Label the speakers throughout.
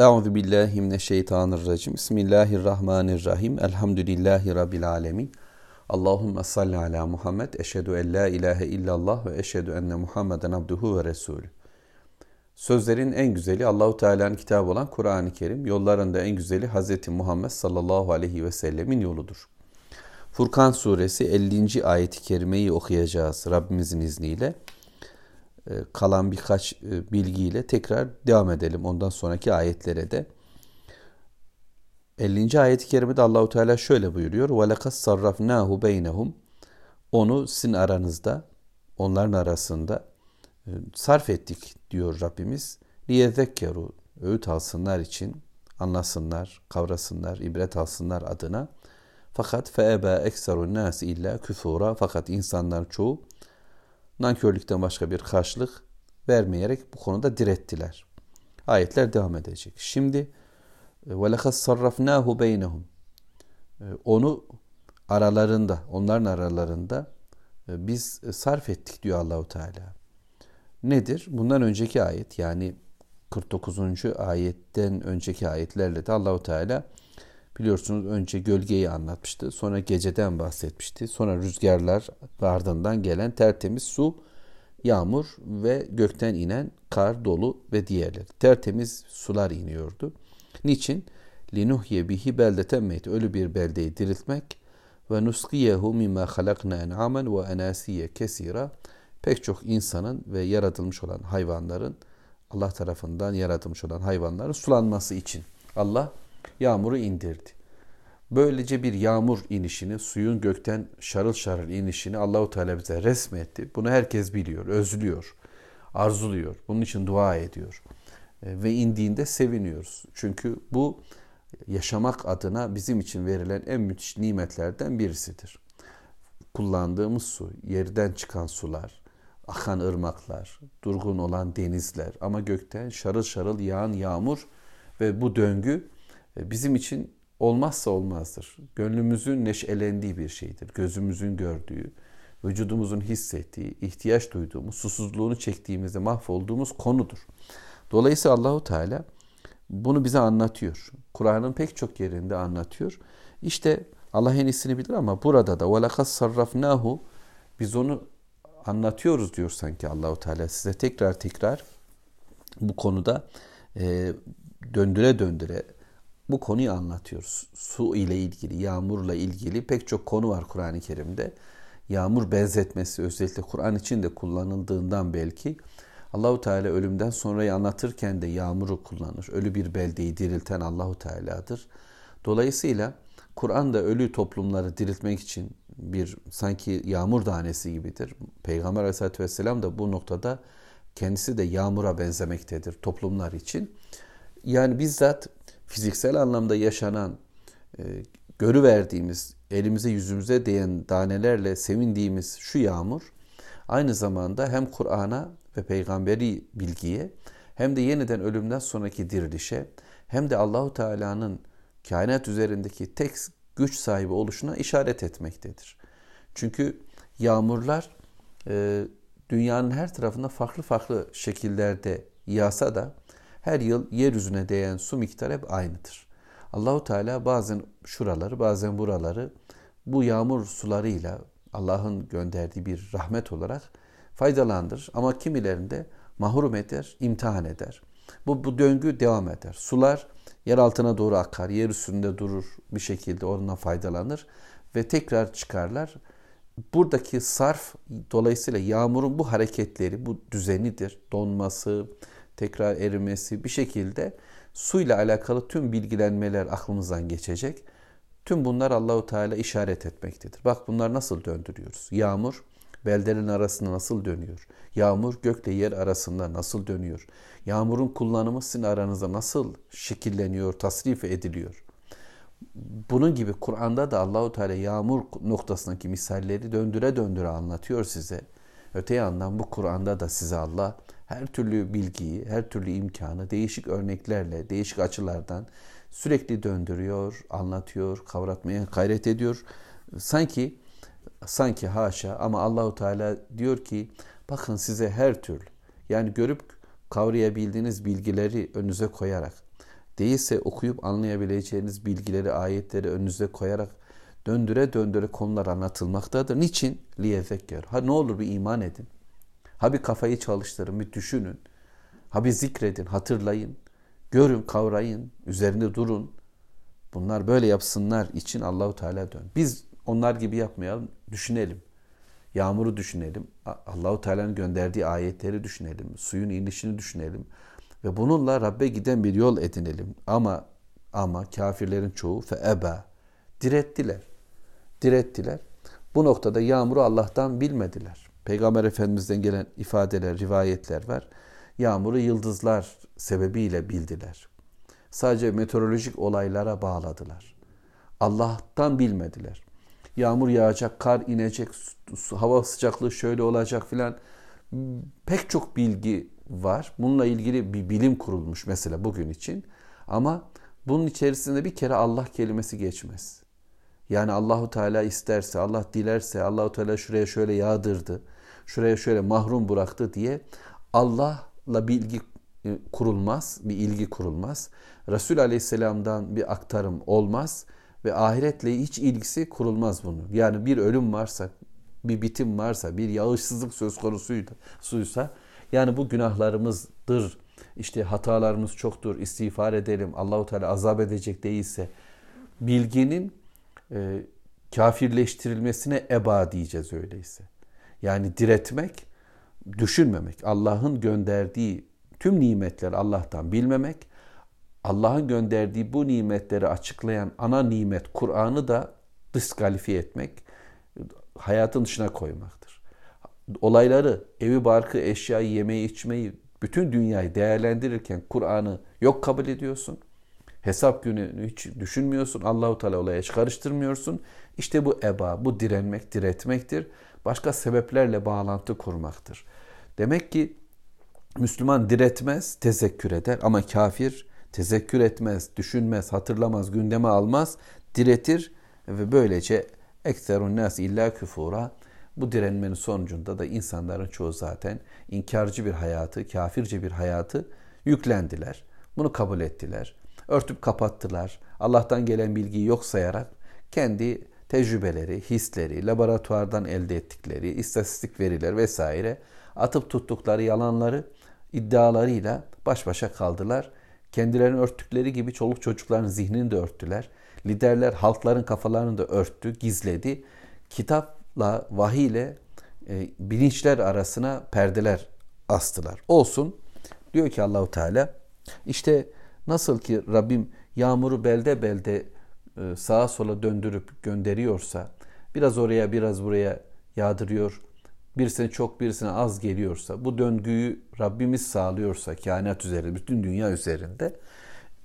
Speaker 1: Euzu billahi mineşşeytanirracim. Bismillahirrahmanirrahim. Elhamdülillahi rabbil alamin. Allahumme salli ala Muhammed. Eşhedü en la ilahe illallah ve eşhedü enne Muhammeden abduhu ve resulü. Sözlerin en güzeli Allahu Teala'nın kitabı olan Kur'an-ı Kerim. Yollarında en güzeli Hz. Muhammed sallallahu aleyhi ve sellemin yoludur. Furkan suresi 50. ayeti kerimeyi okuyacağız Rabbimizin izniyle. E, kalan birkaç e, bilgiyle tekrar devam edelim ondan sonraki ayetlere de. 50. ayet-i kerimede Allahu Teala şöyle buyuruyor. "Ve lekas sarrafnahu beynehum." Onu sizin aranızda, onların arasında e, sarf ettik diyor Rabbimiz. Liyezekkeru öğüt alsınlar için, anlasınlar, kavrasınlar, ibret alsınlar adına. Fakat feeba ekserun nas illa küfura. Fakat insanlar çoğu nankörlükten başka bir karşılık vermeyerek bu konuda direttiler. Ayetler devam edecek. Şimdi وَلَخَدْ صَرَّفْنَاهُ بَيْنَهُمْ Onu aralarında, onların aralarında e, biz sarf ettik diyor Allahu Teala. Nedir? Bundan önceki ayet yani 49. ayetten önceki ayetlerle de Allahu Teala biliyorsunuz önce gölgeyi anlatmıştı. Sonra geceden bahsetmişti. Sonra rüzgarlar ve ardından gelen tertemiz su, yağmur ve gökten inen kar, dolu ve diğerleri. Tertemiz sular iniyordu. Niçin? Linuhye bihi beldeten meyt. Ölü bir beldeyi diriltmek ve nuskiyehu mimma halakna en'amen ve enasiye kesira. Pek çok insanın ve yaratılmış olan hayvanların Allah tarafından yaratılmış olan hayvanların sulanması için Allah yağmuru indirdi. Böylece bir yağmur inişini, suyun gökten şarıl şarıl inişini Allahu Teala bize resmetti. Bunu herkes biliyor, özlüyor, arzuluyor. Bunun için dua ediyor. E, ve indiğinde seviniyoruz. Çünkü bu yaşamak adına bizim için verilen en müthiş nimetlerden birisidir. Kullandığımız su, yerden çıkan sular, akan ırmaklar, durgun olan denizler ama gökten şarıl şarıl yağan yağmur ve bu döngü bizim için olmazsa olmazdır. Gönlümüzün neşelendiği bir şeydir. Gözümüzün gördüğü, vücudumuzun hissettiği, ihtiyaç duyduğumuz, susuzluğunu çektiğimizde mahvolduğumuz konudur. Dolayısıyla Allahu Teala bunu bize anlatıyor. Kur'an'ın pek çok yerinde anlatıyor. İşte Allah en iyisini bilir ama burada da وَلَقَدْ صَرَّفْنَاهُ biz onu anlatıyoruz diyor sanki Allahu Teala size tekrar tekrar bu konuda e, döndüre döndüre bu konuyu anlatıyoruz. Su ile ilgili, yağmurla ilgili pek çok konu var Kur'an-ı Kerim'de. Yağmur benzetmesi özellikle Kur'an için de kullanıldığından belki Allahu Teala ölümden sonrayı anlatırken de yağmuru kullanır. Ölü bir beldeyi dirilten Allahu Teala'dır. Dolayısıyla Kur'an da ölü toplumları diriltmek için bir sanki yağmur tanesi gibidir. Peygamber Aleyhisselatü Vesselam da bu noktada kendisi de yağmura benzemektedir toplumlar için. Yani bizzat fiziksel anlamda yaşanan, e, görüverdiğimiz, elimize yüzümüze değen danelerle sevindiğimiz şu yağmur, aynı zamanda hem Kur'an'a ve peygamberi bilgiye, hem de yeniden ölümden sonraki dirilişe, hem de Allahu Teala'nın kainat üzerindeki tek güç sahibi oluşuna işaret etmektedir. Çünkü yağmurlar e, dünyanın her tarafında farklı farklı şekillerde yağsa da her yıl yeryüzüne değen su miktarı hep aynıdır. Allahu Teala bazen şuraları bazen buraları bu yağmur sularıyla Allah'ın gönderdiği bir rahmet olarak faydalandırır. Ama kimilerinde mahrum eder, imtihan eder. Bu, bu döngü devam eder. Sular yer altına doğru akar, yer üstünde durur bir şekilde ondan faydalanır ve tekrar çıkarlar. Buradaki sarf dolayısıyla yağmurun bu hareketleri, bu düzenidir. Donması, tekrar erimesi bir şekilde suyla alakalı tüm bilgilenmeler aklımızdan geçecek. Tüm bunlar Allahu Teala işaret etmektedir. Bak bunlar nasıl döndürüyoruz? Yağmur beldelerin arasında nasıl dönüyor? Yağmur gökle yer arasında nasıl dönüyor? Yağmurun kullanımı sizin aranızda nasıl şekilleniyor, tasrif ediliyor? Bunun gibi Kur'an'da da Allahu Teala yağmur noktasındaki misalleri döndüre döndüre anlatıyor size. Öte yandan bu Kur'an'da da size Allah her türlü bilgiyi, her türlü imkanı değişik örneklerle, değişik açılardan sürekli döndürüyor, anlatıyor, kavratmaya gayret ediyor. Sanki sanki haşa ama Allahu Teala diyor ki bakın size her türlü yani görüp kavrayabildiğiniz bilgileri önünüze koyarak Değilse okuyup anlayabileceğiniz bilgileri, ayetleri önünüze koyarak döndüre döndüre konular anlatılmaktadır. Niçin? Liyezekker. Ha ne olur bir iman edin. Ha bir kafayı çalıştırın, bir düşünün. Ha bir zikredin, hatırlayın. Görün, kavrayın, üzerinde durun. Bunlar böyle yapsınlar için Allahu Teala dön. Biz onlar gibi yapmayalım, düşünelim. Yağmuru düşünelim. Allahu Teala'nın gönderdiği ayetleri düşünelim. Suyun inişini düşünelim. Ve bununla Rabbe giden bir yol edinelim. Ama ama kafirlerin çoğu fe eba direttiler. Direttiler. Bu noktada yağmuru Allah'tan bilmediler. Peygamber Efendimiz'den gelen ifadeler, rivayetler var. Yağmuru yıldızlar sebebiyle bildiler. Sadece meteorolojik olaylara bağladılar. Allah'tan bilmediler. Yağmur yağacak, kar inecek, hava sıcaklığı şöyle olacak filan. Pek çok bilgi var. Bununla ilgili bir bilim kurulmuş mesela bugün için. Ama bunun içerisinde bir kere Allah kelimesi geçmez. Yani Allahu Teala isterse, Allah dilerse, Allahu Teala şuraya şöyle yağdırdı, şuraya şöyle mahrum bıraktı diye Allah'la bilgi e, kurulmaz, bir ilgi kurulmaz. Resul Aleyhisselam'dan bir aktarım olmaz ve ahiretle hiç ilgisi kurulmaz bunun. Yani bir ölüm varsa, bir bitim varsa, bir yağışsızlık söz konusuysa, suysa, yani bu günahlarımızdır. İşte hatalarımız çoktur. istiğfar edelim. Allahu Teala azap edecek değilse bilginin e, kafirleştirilmesine eba diyeceğiz öyleyse. Yani diretmek, düşünmemek, Allah'ın gönderdiği tüm nimetleri Allah'tan bilmemek, Allah'ın gönderdiği bu nimetleri açıklayan ana nimet Kur'an'ı da diskalifiye etmek, hayatın dışına koymaktır. Olayları, evi, barkı, eşyayı, yemeği, içmeyi, bütün dünyayı değerlendirirken Kur'an'ı yok kabul ediyorsun. Hesap günü hiç düşünmüyorsun. Allahu Teala olaya hiç karıştırmıyorsun. İşte bu eba, bu direnmek, diretmektir. Başka sebeplerle bağlantı kurmaktır. Demek ki Müslüman diretmez, tezekkür eder ama kafir tezekkür etmez, düşünmez, hatırlamaz, gündeme almaz, diretir ve böylece ekserun nas illa küfura bu direnmenin sonucunda da insanların çoğu zaten inkarcı bir hayatı, kafirce bir hayatı yüklendiler. Bunu kabul ettiler. Örtüp kapattılar. Allah'tan gelen bilgiyi yok sayarak kendi tecrübeleri, hisleri, laboratuvardan elde ettikleri istatistik veriler vesaire atıp tuttukları yalanları iddialarıyla baş başa kaldılar. Kendilerini örttükleri gibi çoluk çocukların zihnini de örttüler. Liderler halkların kafalarını da örttü, gizledi. Kitapla, vahiy ile e, bilinçler arasına perdeler astılar. Olsun diyor ki Allahu Teala işte nasıl ki Rabbim yağmuru belde belde e, sağa sola döndürüp gönderiyorsa biraz oraya biraz buraya yağdırıyor birisine çok birisine az geliyorsa, bu döngüyü Rabbimiz sağlıyorsa kainat üzerinde, bütün dünya üzerinde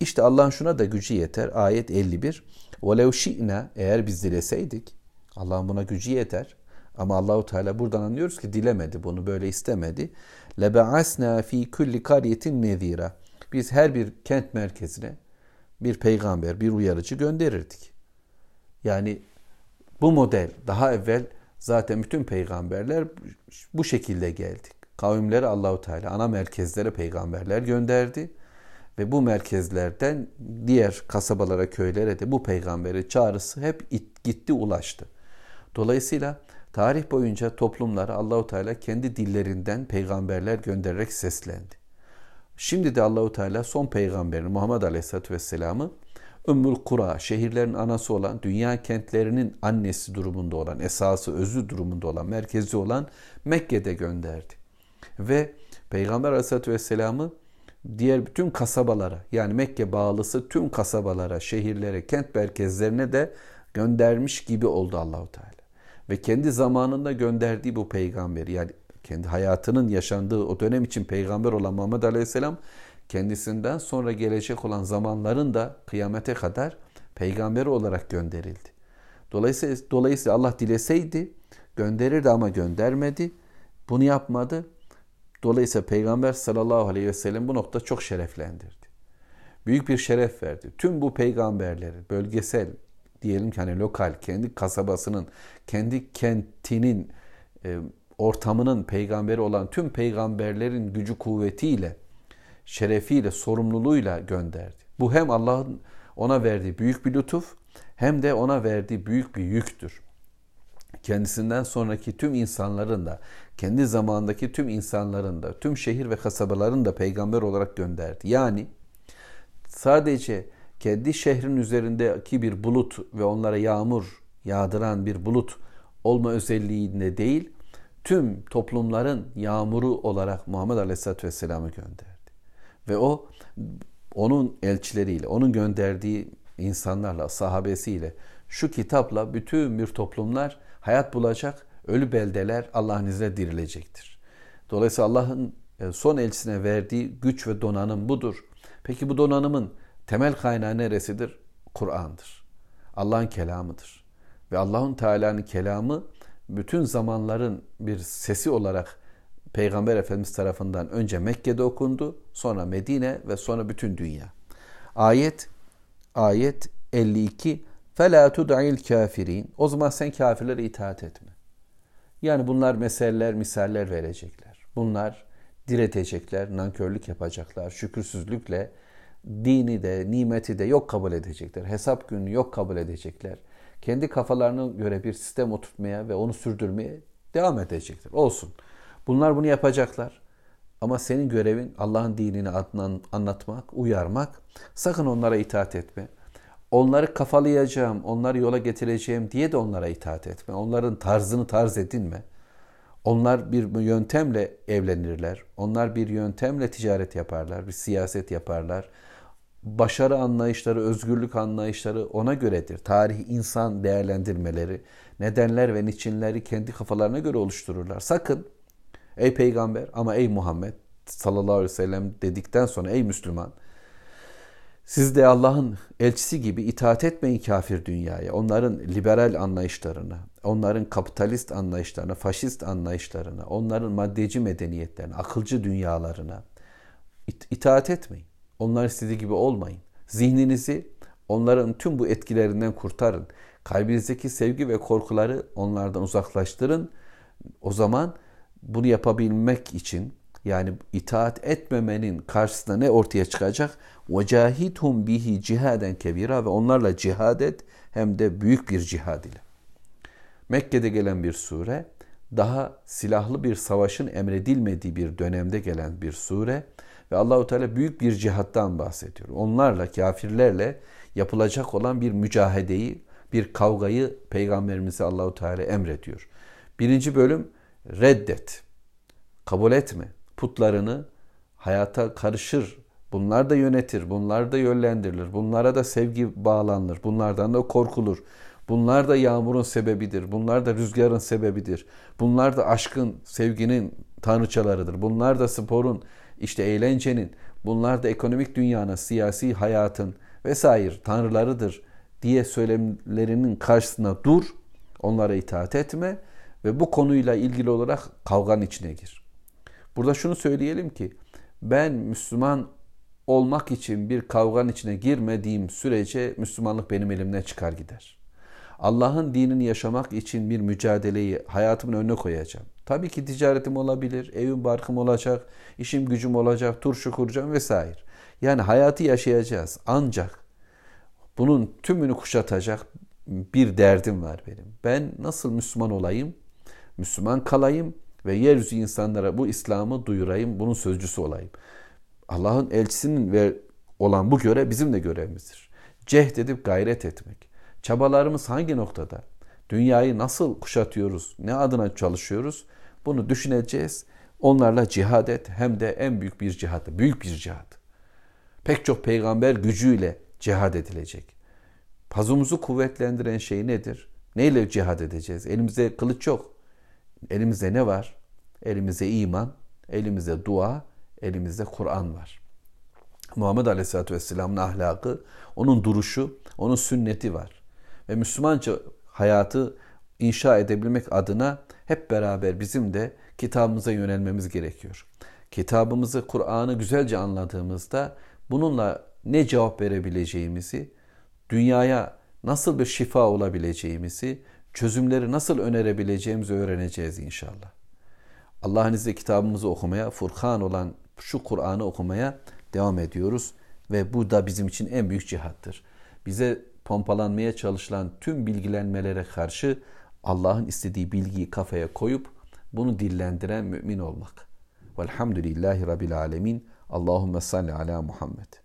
Speaker 1: işte Allah'ın şuna da gücü yeter. Ayet 51. وَلَوْ شِئْنَا Eğer biz dileseydik, Allah'ın buna gücü yeter. Ama Allahu Teala buradan anlıyoruz ki dilemedi bunu, böyle istemedi. لَبَعَسْنَا fi kulli قَرْيَةٍ نَذ۪يرًا biz her bir kent merkezine bir peygamber, bir uyarıcı gönderirdik. Yani bu model daha evvel Zaten bütün peygamberler bu şekilde geldi. Kavimleri Allahu Teala ana merkezlere peygamberler gönderdi ve bu merkezlerden diğer kasabalara, köylere de bu peygamberi çağrısı hep gitti, ulaştı. Dolayısıyla tarih boyunca toplumlara Allahu Teala kendi dillerinden peygamberler göndererek seslendi. Şimdi de Allahu Teala son peygamberini Muhammed Aleyhisselatü Vesselam'ı Ümmül Kura, şehirlerin anası olan, dünya kentlerinin annesi durumunda olan, esası, özü durumunda olan, merkezi olan Mekke'de gönderdi. Ve Peygamber Aleyhisselatü Vesselam'ı diğer bütün kasabalara yani Mekke bağlısı tüm kasabalara, şehirlere, kent merkezlerine de göndermiş gibi oldu Allahu Teala. Ve kendi zamanında gönderdiği bu peygamberi yani kendi hayatının yaşandığı o dönem için peygamber olan Muhammed Aleyhisselam kendisinden sonra gelecek olan zamanların da kıyamete kadar peygamberi olarak gönderildi. Dolayısıyla, dolayısıyla Allah dileseydi gönderirdi ama göndermedi. Bunu yapmadı. Dolayısıyla Peygamber sallallahu aleyhi ve sellem bu nokta çok şereflendirdi. Büyük bir şeref verdi. Tüm bu peygamberleri bölgesel diyelim ki hani lokal kendi kasabasının, kendi kentinin e, ortamının peygamberi olan tüm peygamberlerin gücü kuvvetiyle şerefiyle, sorumluluğuyla gönderdi. Bu hem Allah'ın ona verdiği büyük bir lütuf hem de ona verdiği büyük bir yüktür. Kendisinden sonraki tüm insanların da, kendi zamandaki tüm insanların da, tüm şehir ve kasabaların da peygamber olarak gönderdi. Yani sadece kendi şehrin üzerindeki bir bulut ve onlara yağmur yağdıran bir bulut olma özelliğinde değil, tüm toplumların yağmuru olarak Muhammed Aleyhisselatü Vesselam'ı gönderdi. Ve o onun elçileriyle, onun gönderdiği insanlarla, sahabesiyle, şu kitapla bütün bir toplumlar hayat bulacak, ölü beldeler Allah'ın izniyle dirilecektir. Dolayısıyla Allah'ın e, son elçisine verdiği güç ve donanım budur. Peki bu donanımın temel kaynağı neresidir? Kur'an'dır. Allah'ın kelamıdır. Ve Allah'ın Teala'nın kelamı bütün zamanların bir sesi olarak Peygamber Efendimiz tarafından önce Mekke'de okundu, sonra Medine ve sonra bütün dünya. Ayet ayet 52 فَلَا تُدْعِي الْكَافِرِينَ O zaman sen kafirlere itaat etme. Yani bunlar meseller, misaller verecekler. Bunlar diretecekler, nankörlük yapacaklar, şükürsüzlükle dini de, nimeti de yok kabul edecekler. Hesap günü yok kabul edecekler. Kendi kafalarına göre bir sistem oturtmaya ve onu sürdürmeye devam edecekler. Olsun. Bunlar bunu yapacaklar. Ama senin görevin Allah'ın dinini anlatmak, uyarmak. Sakın onlara itaat etme. Onları kafalayacağım, onları yola getireceğim diye de onlara itaat etme. Onların tarzını tarz edinme. Onlar bir yöntemle evlenirler. Onlar bir yöntemle ticaret yaparlar, bir siyaset yaparlar. Başarı anlayışları, özgürlük anlayışları ona göredir. Tarih insan değerlendirmeleri, nedenler ve niçinleri kendi kafalarına göre oluştururlar. Sakın ey peygamber ama ey Muhammed sallallahu aleyhi ve sellem dedikten sonra ey Müslüman siz de Allah'ın elçisi gibi itaat etmeyin kafir dünyaya. Onların liberal anlayışlarına, onların kapitalist anlayışlarına, faşist anlayışlarına, onların maddeci medeniyetlerine, akılcı dünyalarına itaat etmeyin. Onlar istediği gibi olmayın. Zihninizi onların tüm bu etkilerinden kurtarın. Kalbinizdeki sevgi ve korkuları onlardan uzaklaştırın. O zaman bunu yapabilmek için yani itaat etmemenin karşısında ne ortaya çıkacak? وَجَاهِدْهُمْ bihi cihaden kebira ve onlarla cihad et hem de büyük bir cihad ile. Mekke'de gelen bir sure, daha silahlı bir savaşın emredilmediği bir dönemde gelen bir sure ve Allahu Teala büyük bir cihattan bahsediyor. Onlarla kafirlerle yapılacak olan bir mücahedeyi, bir kavgayı peygamberimize Allahu Teala emrediyor. Birinci bölüm reddet. Kabul etme. Putlarını hayata karışır. Bunlar da yönetir, bunlar da yönlendirilir. Bunlara da sevgi bağlanır. Bunlardan da korkulur. Bunlar da yağmurun sebebidir. Bunlar da rüzgarın sebebidir. Bunlar da aşkın, sevginin tanrıçalarıdır. Bunlar da sporun, işte eğlencenin, bunlar da ekonomik dünyanın, siyasi hayatın vesaire tanrılarıdır diye söylemlerinin karşısına dur. Onlara itaat etme ve bu konuyla ilgili olarak kavganın içine gir. Burada şunu söyleyelim ki ben Müslüman olmak için bir kavganın içine girmediğim sürece Müslümanlık benim elimden çıkar gider. Allah'ın dinini yaşamak için bir mücadeleyi hayatımın önüne koyacağım. Tabii ki ticaretim olabilir, evim barkım olacak, işim gücüm olacak, turşu kuracağım vesaire. Yani hayatı yaşayacağız. Ancak bunun tümünü kuşatacak bir derdim var benim. Ben nasıl Müslüman olayım? Müslüman kalayım ve yeryüzü insanlara bu İslam'ı duyurayım, bunun sözcüsü olayım. Allah'ın elçisinin ve olan bu görev bizim de görevimizdir. Cehd edip gayret etmek. Çabalarımız hangi noktada? Dünyayı nasıl kuşatıyoruz? Ne adına çalışıyoruz? Bunu düşüneceğiz. Onlarla cihad et. Hem de en büyük bir cihad. Büyük bir cihad. Pek çok peygamber gücüyle cihad edilecek. Pazumuzu kuvvetlendiren şey nedir? Neyle cihad edeceğiz? Elimizde kılıç yok. Elimizde ne var? Elimizde iman, elimizde dua, elimizde Kur'an var. Muhammed Aleyhisselatü Vesselam'ın ahlakı, onun duruşu, onun sünneti var. Ve Müslümanca hayatı inşa edebilmek adına hep beraber bizim de kitabımıza yönelmemiz gerekiyor. Kitabımızı, Kur'an'ı güzelce anladığımızda bununla ne cevap verebileceğimizi, dünyaya nasıl bir şifa olabileceğimizi, çözümleri nasıl önerebileceğimizi öğreneceğiz inşallah. Allah'ın izniyle kitabımızı okumaya, Furkan olan şu Kur'an'ı okumaya devam ediyoruz ve bu da bizim için en büyük cihattır. Bize pompalanmaya çalışılan tüm bilgilenmelere karşı Allah'ın istediği bilgiyi kafaya koyup bunu dillendiren mümin olmak. Velhamdülillahi Rabbil Alemin. Allahümme salli ala Muhammed.